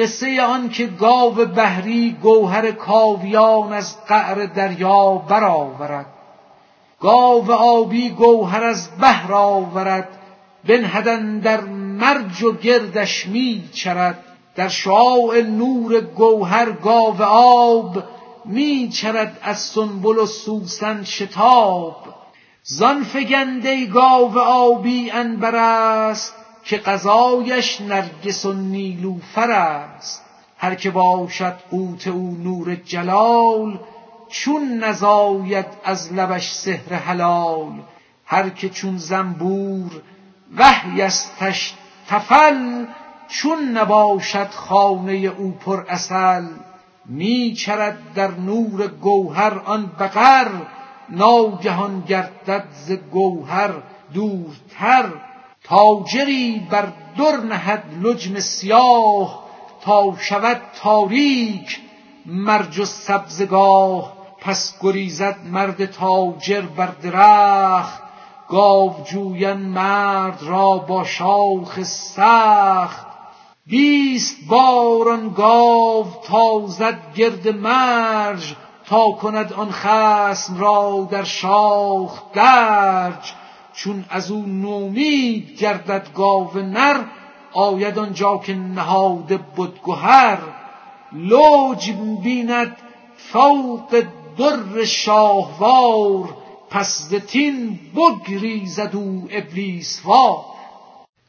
قصه آن که گاو بحری گوهر کاویان از قعر دریا برآورد. گاو آبی گوهر از بحر آورد بنهدن در مرج و گردش می چرد. در شعاع نور گوهر گاو آب می چرد از سنبل و سوسن شتاب. زان فگنده گاو آبی انبر است که غذایش نرگس و نیلوفر است. هر که باشد قوت او نور جلال چون نزاید از لبش سحر حلال. هر که چون زنبور وحیستش تفل چون نباشد خانه او پر عسل. می چرد در نور گوهر آن بقر ناگهان گردد ز گوهر دورتر. تاجری بر در نهد لجم سیاه تا شود تاریک مرج و سبزگاه. پس گریزد مرد تاجر بر درخت گاو جوین مرد را با شاخ سخت. بیست بار آن گاو تازد گرد مرج تا کند آن خصم را در شاخ درج. چون از او نومید گردد گاو نر آید آنجا که نهاده بد گهر لوج بیند فوق در شاهوار پس ز تین بگریزد او ابلیس وار.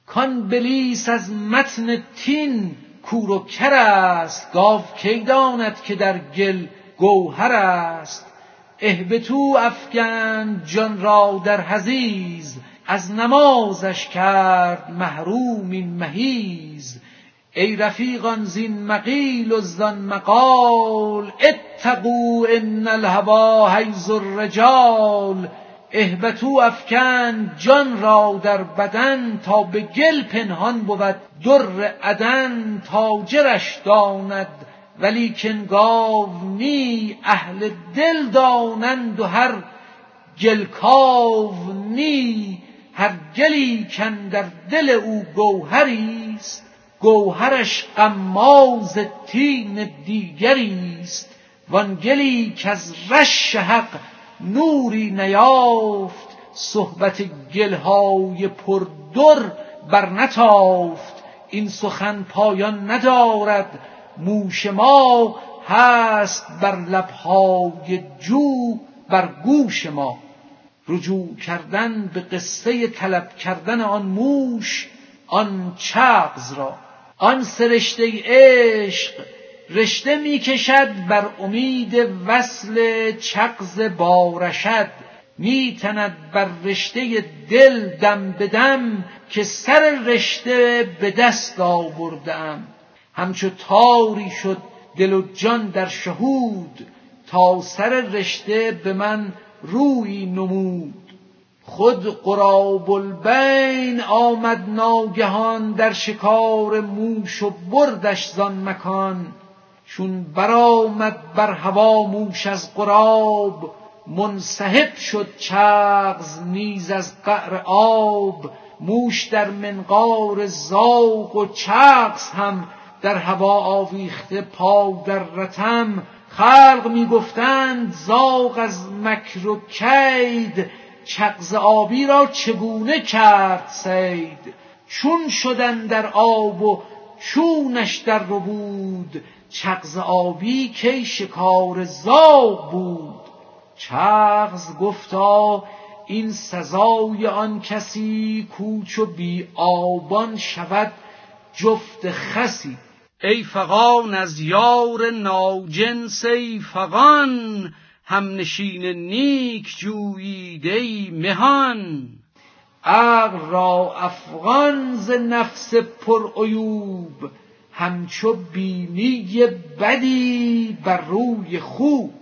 کان بلیس از متن تین کور و کر است گاو کی داند که در گل گوهر است. اهبطوا افکند جان را در حضیض. از نمازش کرد محروم این محیز ای رفیقان زین مقیل و زان مقال. اتقوا ان الهوی حیز الرجال. اهبطوا افکند جان را در بدن تا به گل پنهان بود. در عدن تاجرش داند. ولیکن گاو نی اهل دل دانند و هر گلکاو نی هر گلی کاندر دل او گوهری است. گوهرش غماز طین دیگری است. وان گلی کز رش حق نوری نیافت. صحبت گلهای پردر برنتافت. این سخن پایان ندارد. موش ما هست بر لبهای جو بر گوش ما. رجوع کردن به قصه طلب کردن آن موش آن چغز را آن سرشته عشق رشته می کشد بر امید وصل چغز بارشد می تند بر رشته دل دم به دم که سر رشته به دست آورده ام همچو تاری شد دل و جان در شهود تا سر رشته به من روی نمود. خود قراب البین آمد ناگهان در شکار موش و بردش زان مکان. چون برآمد بر هوا موش از قراب منسحب شد چغز نیز از قعر آب. موش در منقار زاغ و چغز هم در هوا آویخته پا در رتم خلق می گفتند زاغ از مکر و کید چغز آبی را چگونه کرد صید؟ چون شدن در آب و چونش در ربود چغز آبی کی شکار زاغ بود؟ چغز گفتا این سزای آن کسی کو چو بی آبان شود جفت خسی. ای فغان از یار ناجنس ای فغان همنشین نیک جویید ای مهان. عقل را افغان ز نفس پرعیوب همچو بینی بدی بر روی خوب.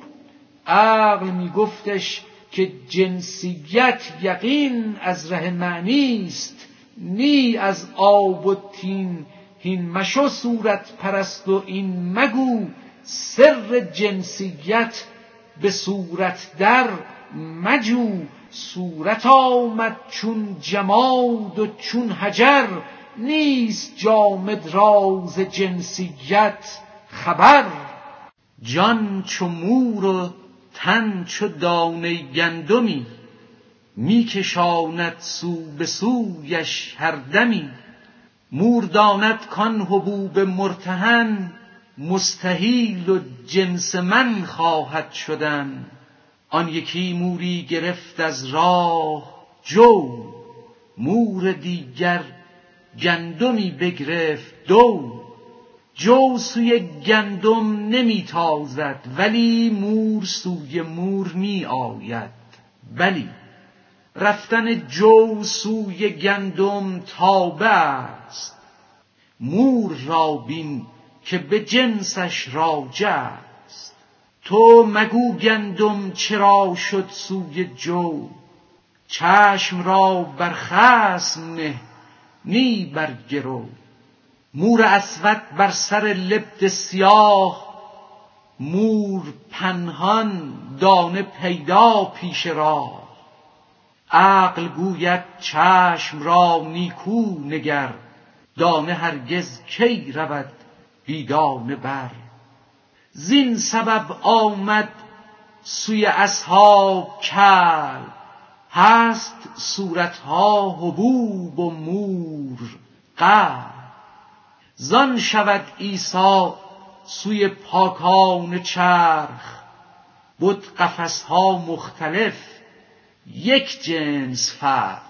عقل می گفتش که جنسیت یقین از ره معنی است نی از آب و تین هین مشو صورت پرست و این مگو سر جنسیت به صورت در مجو صورت آمد چون جماد و چون حجر نیست جامد راز جنسیت خبر جان چو مور و تن چو دانه گندمی میکشاند سو به سویش هر دمی مور داند کان حبوب مرتهن مستحیل و جنس من خواهد شدن. آن یکی موری گرفت از راه جو مور دیگر گندمی بگرفت دو. جو سوی گندم نمی تازد ولی مور سوی مور می آید. بلی. رفتن جو سوی گندم تابه است. مور را بین که به جنسش راجع است. تو مگو گندم چرا شد سوی جو؟ چشم را بر خصم نه نی بر گرو. مور اسود بر سر لبد سیاه مور پنهان دانه پیدا پیش راه. عقل گوید چشم را نیکو نگر دانه هرگز کی رود بی دانه بر. زین سبب آمد سوی اصحاب کل هست صورتها حبوب و مور. قلب زان شود عیسی سوی پاکان چرخ بت قفسها مختلف یک جنس فرخ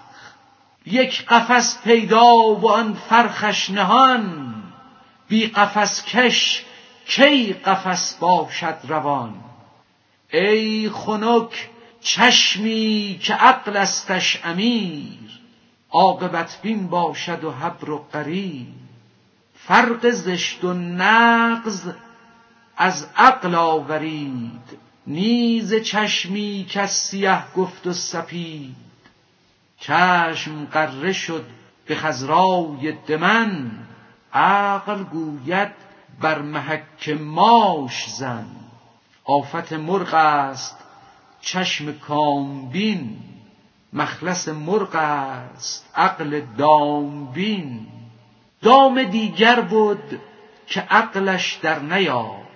یک قفس پیدا و آن فرخش نهان بی قفس کش کی قفس باشد روان. ای خنک چشمی که عقل استش امیر عاقبت بین باشد و حبر و قریر. فرق زشت و نغز از عقل آورید. نیز چشمی که سیه گفت و سپید. چشم قره شد به خزرای دمن. عقل گوید بر محک ماش زن. آفت مرغ است چشم کامبین. مخلص مرغ است عقل دامبین. دام دیگر بود که عقلش در نیافت.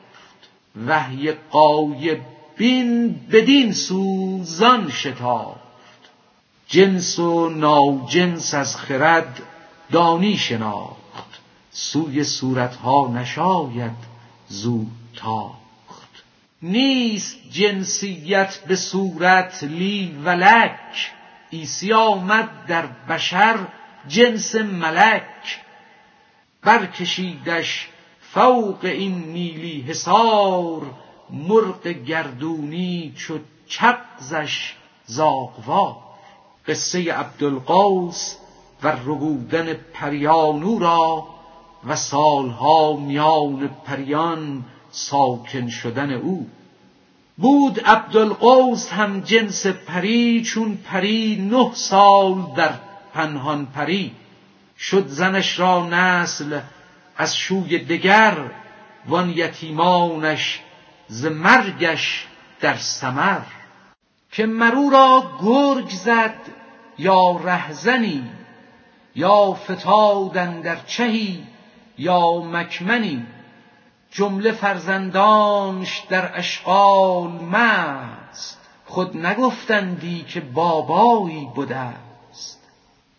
وحی قایب بین بدین سوزان شتافت. جنس و ناجنس از خرد دانی شناخت. سوی صورتها نشاید زود تاخت. نیست جنسیت به صورت لی ولک عیسی آمد در بشر جنس ملک. برکشیدش فوق این نیلی حصار. مرغ گردونی چو چغزش زاغوار قصه عبدالقوس و ربودن پریانو را و سالها میان پریان ساکن شدن او. بود عبدالقوس هم جنس پری چون پری نه سال در پنهان پری. شد زنش را نسل از شوی دگر وان یتیمانش ز مرگش در سمر که مرو را گرگ زد یا رهزنی یا فتادن در چهی یا مکمنی. جمله فرزندانش در اشغال مست خود نگفتندی که بابایی بوده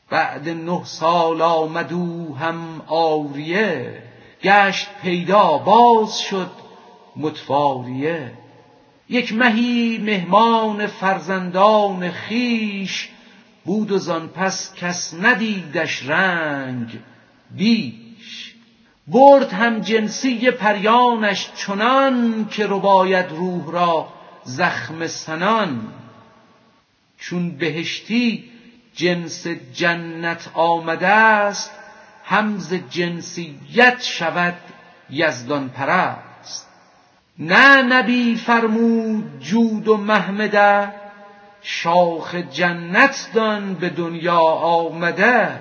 بعد نه سال آمد او هم آوریه گشت پیدا باز شد متواریه یک مهی مهمان فرزندان خیش بود و زان پس کس ندیدش رنگ بیش. برد هم جنسی پریانش چنان که رباید روح را زخم سنان. چون بهشتی جنس جنت آمده است همز جنسیت شود یزدان پرست. نه نبی فرمود جود و محمده شاخ جنت دان به دنیا آمده.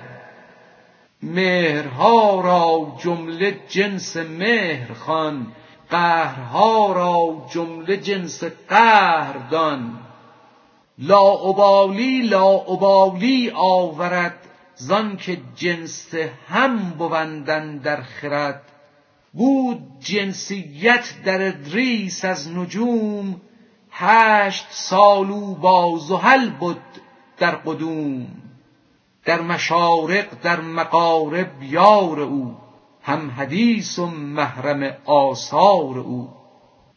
مهرها را جمله جنس مهر خوان قهرها را جمله جنس قهر دان. لاابالی لاابالی آورد زان که جنس هم بوندن در خرد. بود جنسیت در ادریس از نجوم هشت سالو با زحل بود در قدوم. در مشارق در مقارب یار او هم حدیث و محرم آثار او.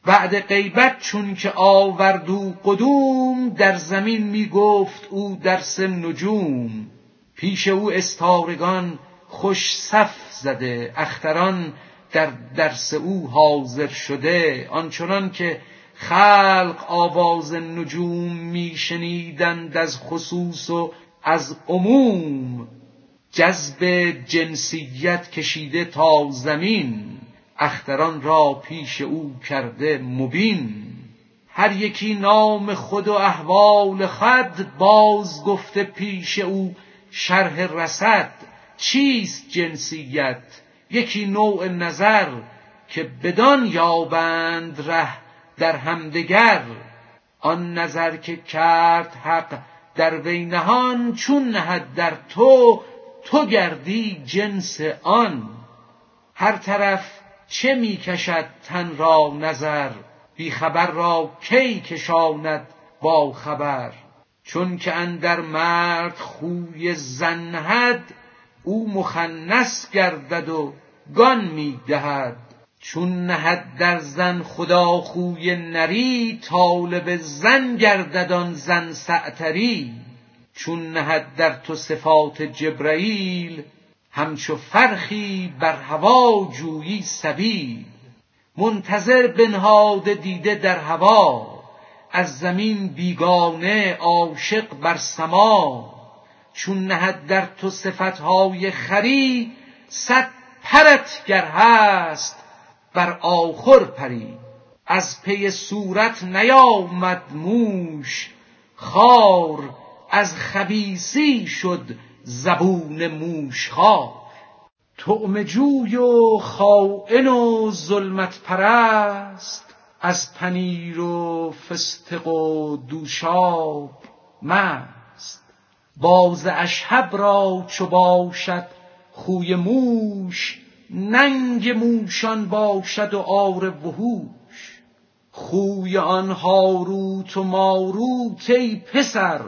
بعد غیبت چون که آوردو قدوم در زمین می گفت او درس نجوم. پیش او استارگان خوش صف زده اختران در درس او حاضر شده آنچنان که خلق آواز نجوم میشنیدند از خصوص و از عموم جذب جنسیت کشیده تا زمین اختران را پیش او کرده مبین. هر یکی نام خود و احوال خد باز گفته پیش او شرح رسد چیست جنسیت؟ یکی نوع نظر که بدان یابند ره در همدگر آن نظر که کرد حق در وی چون نهد در تو تو گردی جنس آن. هر طرف چه می کشد تن را نظر بی خبر را کی کشاند با خبر. چون که اندر مرد خوی زن او مخنس گردد و گان می دهد. چون نهد در زن خدا خوی نری طالب زن گردد آن زن سعتری چون نهد در تو صفات جبرئیل همچو فرخی بر هوا جویی سبیل. منتظر بنهاده دیده در هوا از زمین بیگانه عاشق بر سما. چون نهد در تو صفتهای خری صد پرت گر هست بر آخر پری. از پی صورت نیامد موش خار از خبیسی شد زبون موشخوار تعم جوی و خائن و ظلمت پرست از پنیر و فستق و دوشاب مست باز اشهب را چو باشد خوی موش ننگ موشان باشد و آر وحوش. خوی آن هاروت و ماروت ای پسر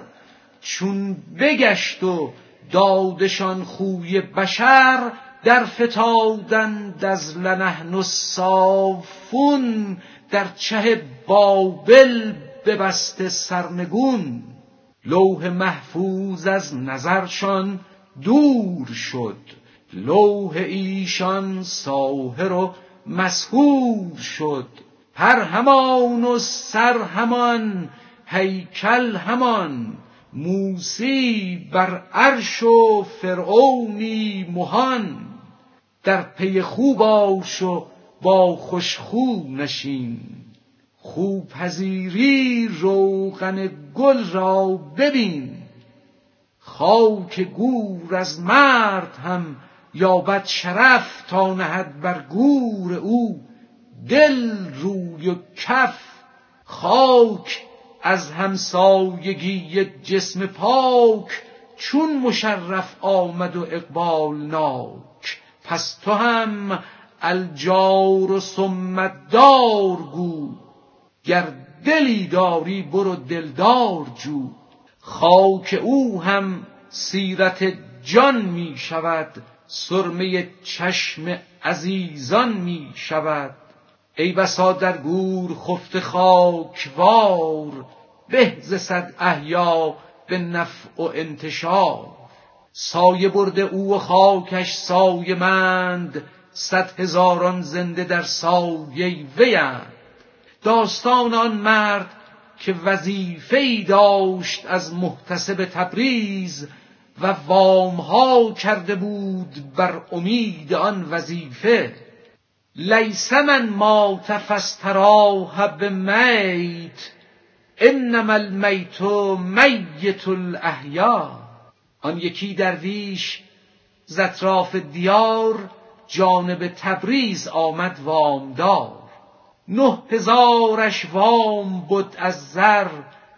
چون بگشت و دادشان خوی بشر در فتادند از لنحن الصافون در چه بابل ببسته سرنگون. لوح محفوظ از نظرشان دور شد. لوح ایشان ساهر و مسهور شد. پر همان و سر همان هیکل همان. موسی بر عرش و فرعونی مهان. در پی خوب باش و با خوشخو نشین. خوب پذیری روغن گل را ببین. خاک گور از مرد هم یابد شرف تا نهد بر گور او. دل روی و کف خاک از همسایگی جسم پاک. چون مشرف آمد و اقبال ناک پس تو هم الجار و سمدار گو. گر دلی داری برو دلدار جو خاک او هم سیرت جان می شود سرمه چشم عزیزان می شود. ای بسا در گور خفت خاکوار به ز صد احیا به نفع و انتشار. سایه برده او و خاکش سایه مند صد هزاران زنده در سایه ویند داستان آن مرد که وظیفه داشت از محتسب تبریز و وامها کرده بود بر امید آن وظیفه. لیس من مات فاستراح میت انما المیت میت الاحیا. آن یکی درویش ز اطراف دیار جانب تبریز آمد وامدار نه هزارش وام بود از زر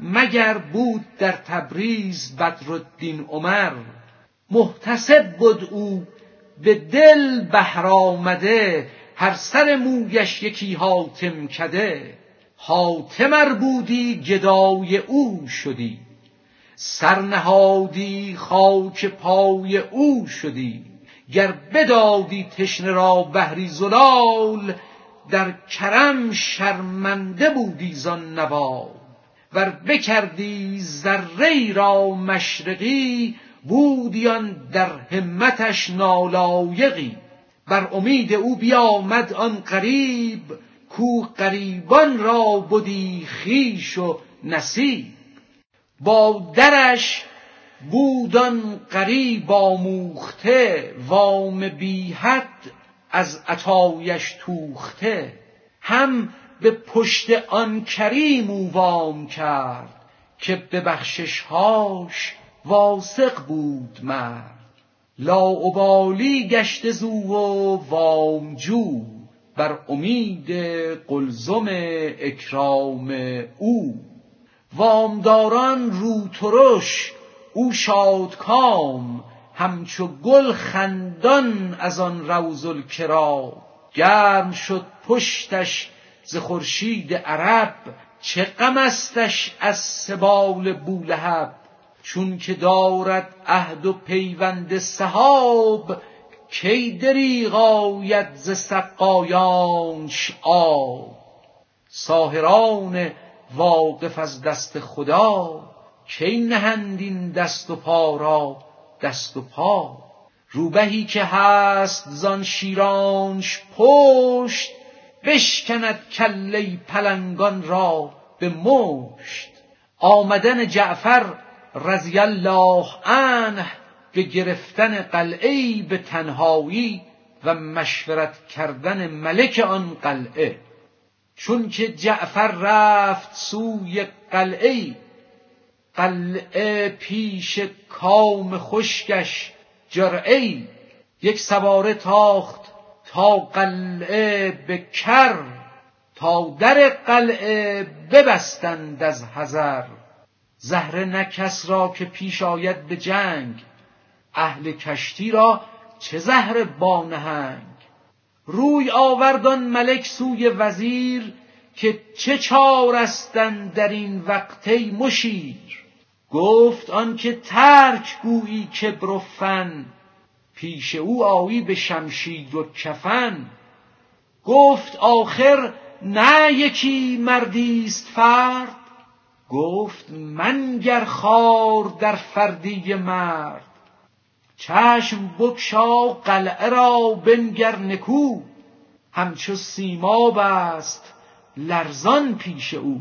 مگر بود در تبریز بدرالدین عمر. محتسب بود او به دل بهر آمده هر سر مویش یکی حاتم کده. حاتم بودی گدای او شدی. سرنهادی خاک پای او شدی. گر بدادی تشنه را بهری زلال در کرم شرمنده بودی زان نوال ور بکردی ذره را مشرقی بودیان در همتش نالایقی. بر امید او بیامد آن قریب کو قریبان را بدی خیش و نصیب. با درش بودان قریب آموخته وام بی حد از عطایش توخته هم به پشت آن کریم او وام کرد که به بخششهاش واثق بود مرد. لاابالی گشته زو و وامجو بر امید قلزم اکرام او. وامداران رو ترش او شادکام همچو گل خندان از آن روز الکرام. گرم شد پشتش ز خورشید عرب چه غم استش از سبال بولهب. چون که دارد عهد و پیوند سحاب کی دریغ آید ز سقایانش آب ساهران واقف از دست خدا کی نهند این دست و پا را؟ دست و پا. روبهی که هست زان شیرانش پشت بشکند کله پلنگان را به مشت. آمدن جعفر رضی الله عنه به گرفتن قلعه به تنهایی و مشورت کردن ملک آن قلعه. چون که جعفر رفت سوی قلعه قلعه پیش کام خشکش جرعه یک سواره تاخت تا قلعه به کر تا در قلعه ببستند از هزر زهره نه کس را که پیش آید به جنگ اهل کشتی را چه زهر بانهنگ؟ روی آوردان ملک سوی وزیر که چه چار استن در این وقته مشیر؟ گفت آنکه ترک گویی کبر و فن پیش او آیی به شمشیر و کفن. گفت آخر نه یکی مردیست فرد. گفت منگر خار در فردی مرد. چشم بگشا قلعه را بنگر نکو. همچو سیماب است لرزان پیش او.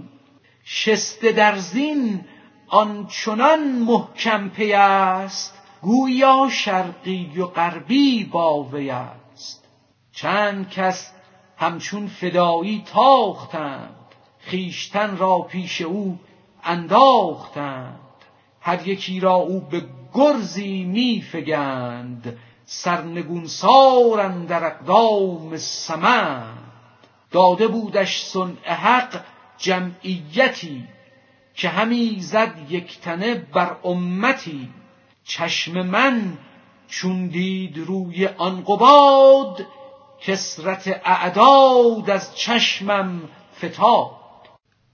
شسته در زین آنچنان محکم پی است گویا شرقی و غربی با وی است. چند کس همچون فدایی تاختند خیشتن را پیش او انداختند. هر یکی را او به گرزی می فگند سرنگونسار در اقدام سمند. داده بودش صنع حق جمعیتی که همی زد یکتنه بر امتی. چشم من چون دید روی آن قباد کسرت اعداد از چشمم فتاد.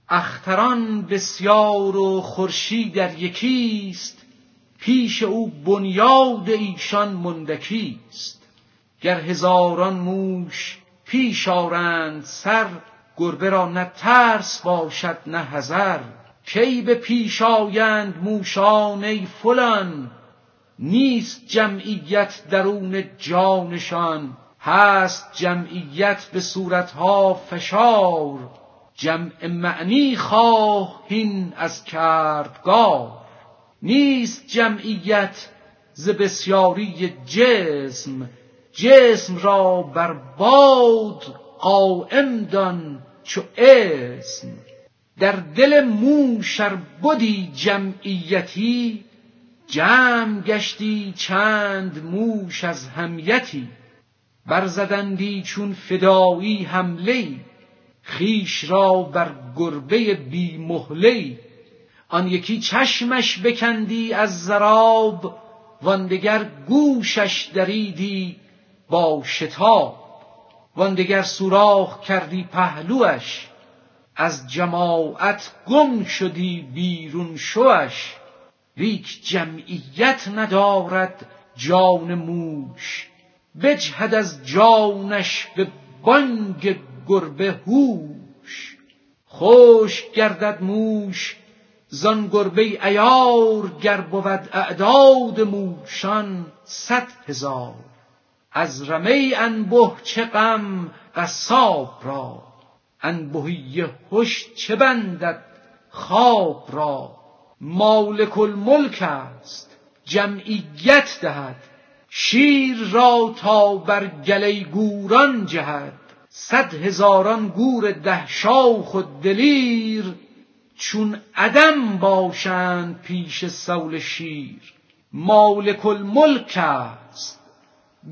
اختران بسیار و خورشید در یکیست پیش او بنیاد ایشان مندکیست. گر هزاران موش پیش آرند سر گربه را نه ترس باشد نه حذر. کی به پیش آیند موشان ای فلان؟ نیست جمعیت درون جانشان هست جمعیت به صورتها فشار. جمع معنی خواه هین از کردگار. نیست جمعیت ز بسیاری جسم جسم را بر باد قائم دان چو اسم. در دل موش ار بدی جمعیتی جمع گشتی چند موش از همیتی. برزدندی چون فدایی حمله خیش را بر گربه بی مهله آن یکی چشمش بکندی از زراب واندگر گوشش دریدی با شتاب. واندگر سوراخ کردی پهلوش از جماعت گم شدی بیرون شوش لیک جمعیت ندارد جان موش. بجهد از جانش به بانگ گربه هوش. خوش گردد موش زان گربه ایار گر بود اعداد موشان صد هزار. از رمه انبه چه غم قصاب را؟ انبهی هش چه بندد خواب را؟ مالک الملک است جمعیت دهد. شیر را تا بر گله گوران جهد. صد هزاران گور ده شاخ و دلیر چون عدم باشند پیش سول شیر. مالک الملک است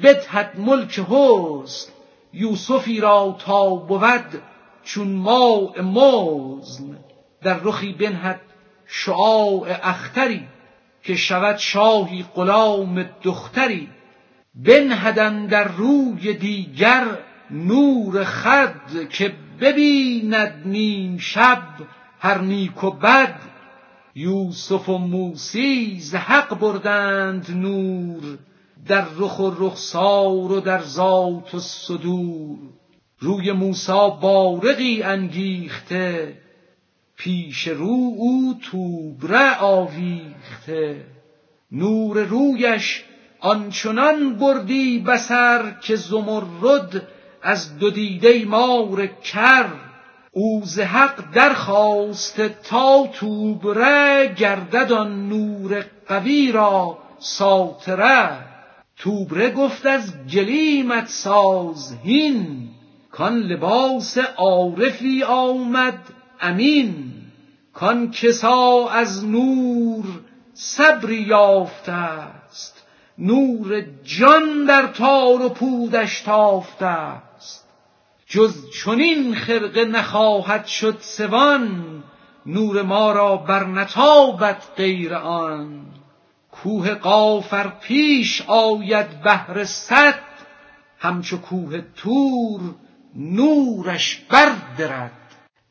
بدهد ملک حسن. یوسفی را تا بود چون ماء مزن در رخی بنهد شعاع اختری که شود شاهی غلام دختری بنهدن در روی دیگر نور خد که ببیند نیم شب هر نیک و بد. یوسف و موسی ز حق بردند نور در رخ و رخسار و در ذات و صدور. روی موسی بارقی انگیخته پیش رو او توبره آویخته. نور رویش آنچنان بردی بسر که زمرد از دو دیده مار کر. او ز حق درخواسته تا توبره گردد آن نور قوی را ساتره. توبره گفت از گلیمت ساز هین کان لباس عارفی آمد امین کان کسا از نور صبری یافته است. نور جان در تار و پودش تافته است. جز چنین خرقه نخواهد شد سوان نور ما را بر نتابد غیر آن. کوه قافر پیش آید بهر صد همچو کوه تور نورش بردرد.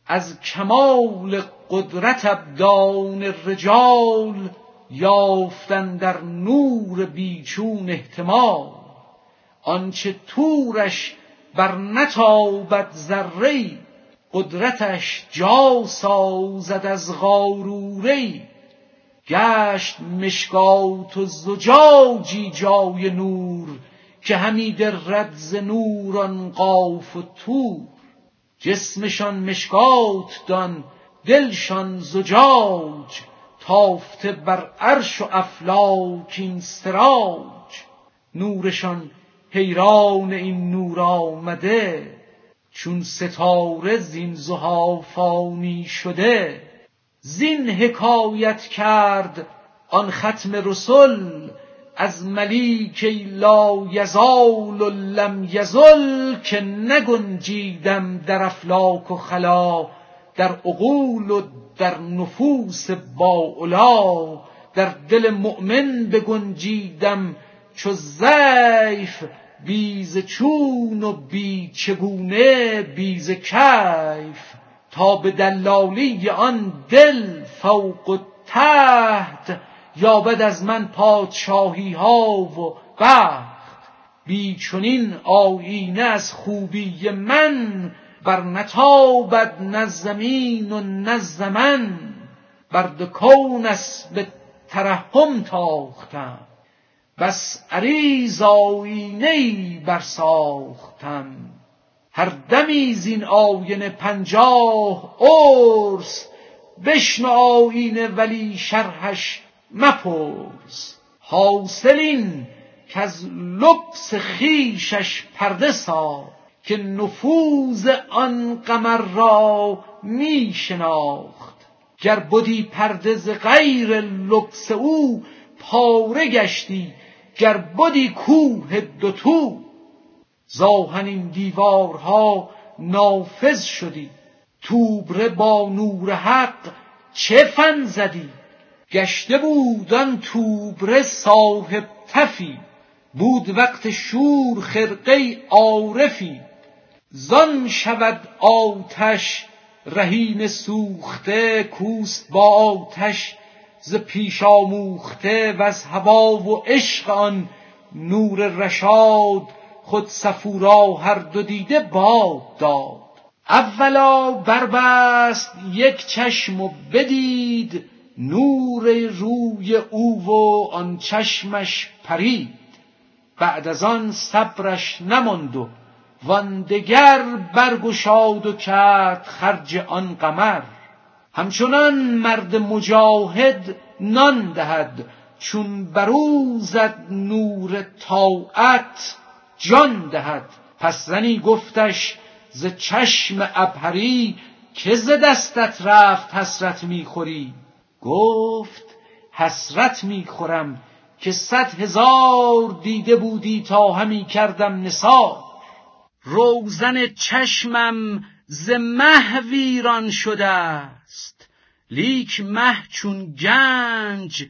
از کمال قدرت ابدان رجال یافتن در نور بیچون احتمال. آنچه تورش بر نتابد ذره قدرتش جا سازد از غاروره گشت مشکات و زجاجی جای نور که همی درد ز نور آن قاف و تور جسمشان مشکات دان دلشان زجاج تافته بر عرش و افلاک این سراج. نورشان حیران این نور آمده چون ستاره زین زهافانی شده. زین حکایت کرد آن ختم رسل از ملیکی لا یزال و لم یزل که نگنجیدم در افلاک و خلا در عقول و در نفوس باعلا در دل مؤمن بگنجیدم چو زیف بیز چون و بی چگونه بیز کیف تا به دلالی آن دل فوق و تحت یابد از من پادشاهی ها و بخت. بی چنین آیینه از خوبی من بر نتابد نه زمین و نه زمن. بر دو کون به ترحم تاختم. بس عریض آینه ای برساختم. هر دمی زین آینه پنجاه عرس. بشنو آینه ولی شرحش مپرس حاصل این کز لبس خیشش پرده ساخت که نفوذ آن قمر را می شناخت گر بدی پرده ز غیر لبس او پاره گشتی. گر بدی کوه دوتو زاهنین دیوارها نافذ شدی. توبره با نور حق چه فن زدی؟ گشته بود آن توبره صاحب تفی بود وقت شور خرقه عارفی. زان شود آتش رهین سوخته کوست با آتش ز پیش آموخته و هوا و عشق آن نور رشاد خود صفورا هر دو دیده باد داد. اولا بربست یک چشم و بدید نور روی او و آن چشمش پرید. بعد از آن صبرش نماند و وان دگر برگشاد و کرد خرج آن قمر. همچنان مرد مجاهد نان دهد چون برو زد نور طاعت جان دهد. پس زنی گفتش ز چشم ابهری که ز دستت رفت حسرت می‌خوری؟ گفت حسرت می‌خورم که صد هزار دیده بودی تا همی کردم نثار. روزن چشمم ز مه ویران شده است لیک مه چون گنج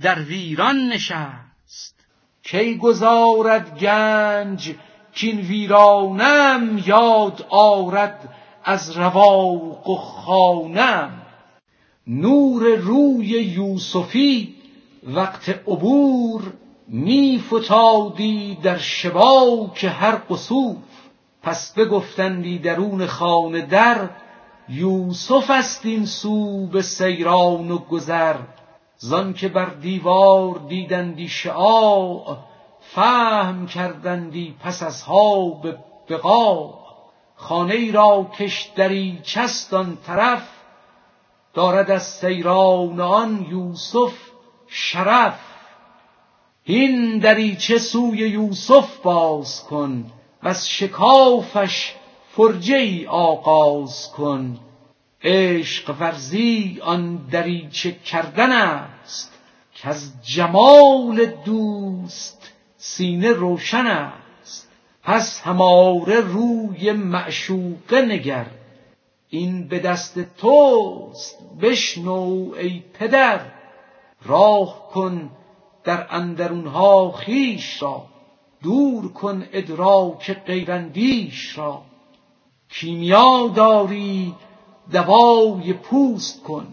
در ویران نشست. کی گذارد گنج کین ویرانم یاد آرد از رواق و خانم. نور روی یوسفی وقت عبور می فتادی در شباک هر قصور. پس بگفتندی درون خانه در یوسف است این سو به سیران و گذر. زان که بر دیوار دیدندی شعاع فهم کردندی پس از به بقا خانه ای را کش دری چست آن طرف دارد از سیران آن یوسف شرف. این دریچه سوی یوسف باز کن از شکافش فرجه ای آغاز کن. عشق ورزی آن دریچه کردن است که از جمال دوست سینه روشن است. پس هماره روی معشوقه نگر. این به دست توست بشنو ای پدر راه کن در اندرونها خیش را دور کن ادراک غیراندیش را. کیمیا داری دوای پوست کن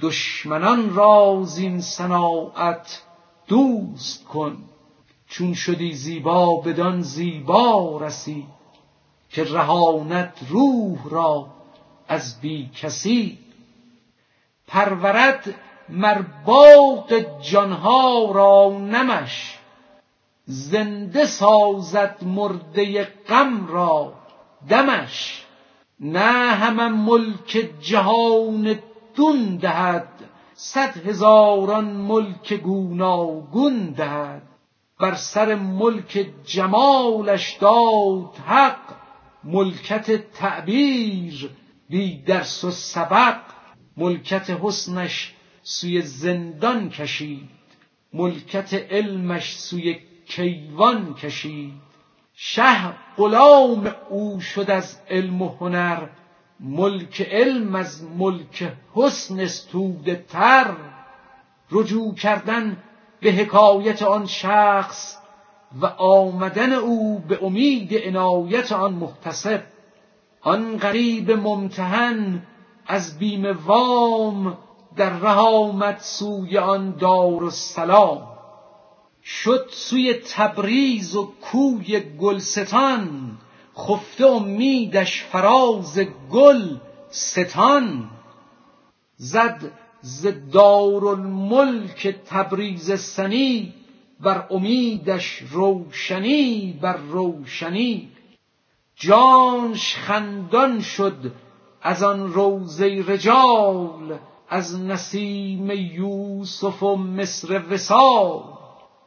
دشمنان را زین صناعت دوست کن. چون شدی زیبا بدان زیبا رسی که رهانت روح را. از بی کسی. پرورد مرباق جانها را نمش. زنده سازد مرده غم را دمش. نه همه ملک جهان دون دهد. صد هزاران ملک گوناگون دهد. بر سر ملک جمالش داد حق. ملکت تعبیر بی درس و سبق. ملکت حسنش سوی زندان کشید. ملکت علمش سوی کیوان کشید. شه غلام او شد از علم و هنر. ملک علم از ملک حسن استوده تر. رجوع کردن به حکایت آن شخص و آمدن او به امید عنایت آن محتسب. آن غریب ممتحن از بیم وام در ره آمد سوی آن دار السلام شد سوی تبریز و کوی گلستان خفته امیدش فراز گل ستان. زد ز دارالملک تبریز سنی بر امیدش روشنی بر روشنی. جانش خندان شد از آن روزه رجال از نسیم یوسف و مصر وسال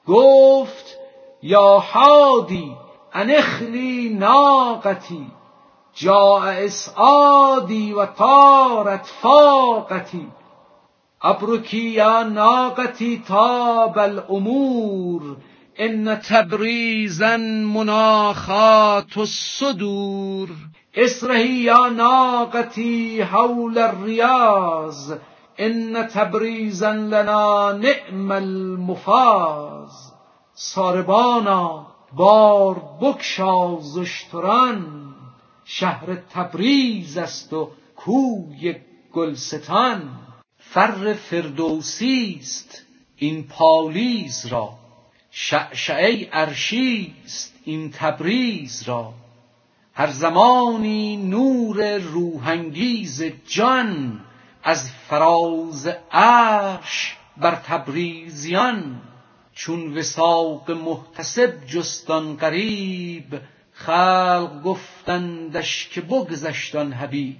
گفت یا حادی انخلی ناقتی جاء اسعادی و طارت فاقتی. ابرکی یا ناقتی تاب الامور ان تبریزا مناخات الصدور. اسرهی یا ناقتی حول الریاض. ان تبریزا لنا نعم المفاز ساربانا بار بکشا زشتران. شهر تبریز است و کوی گلستان. فر فردوسی است این پالیز را. شعشعه ارشی است این تبریز را. هر زمانی نور روحانگیز جان از فراز عرش بر تبریزیان چون وساق محتسب جستان قریب خلق گفتندش که بگذشت آن حبیب.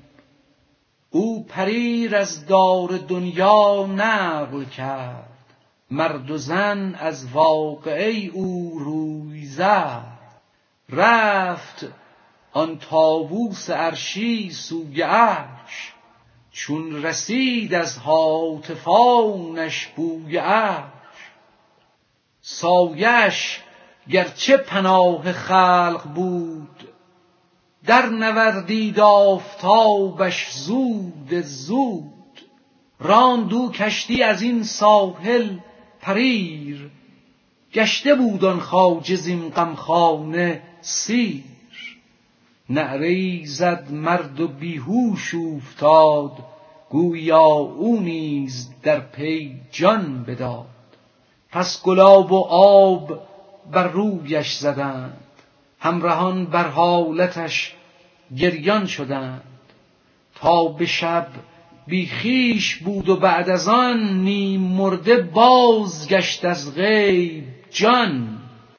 او پریر از دار دنیا نقل کرد. مرد و زن از واقعه او روی زد. رفت آن طاووس عرشی سوی عرش. چون رسید از هاتفانش بوی عرش. سایش گرچه پناه خلق بود در نوردید آفتابش زود زود. راند او کشتی از این ساحل پریر. گشته بود آن خواجه زین غمخانه سیر. نعره زد مرد و بیهوش اوفتاد گوییا او نیز در پی جان بداد. پس گلاب و آب بر رویش زدند همرهان بر حالتش گریان شدند. تا به شب بی خویش بود و بعد از آن نیم مرده بازگشت از غیب جان.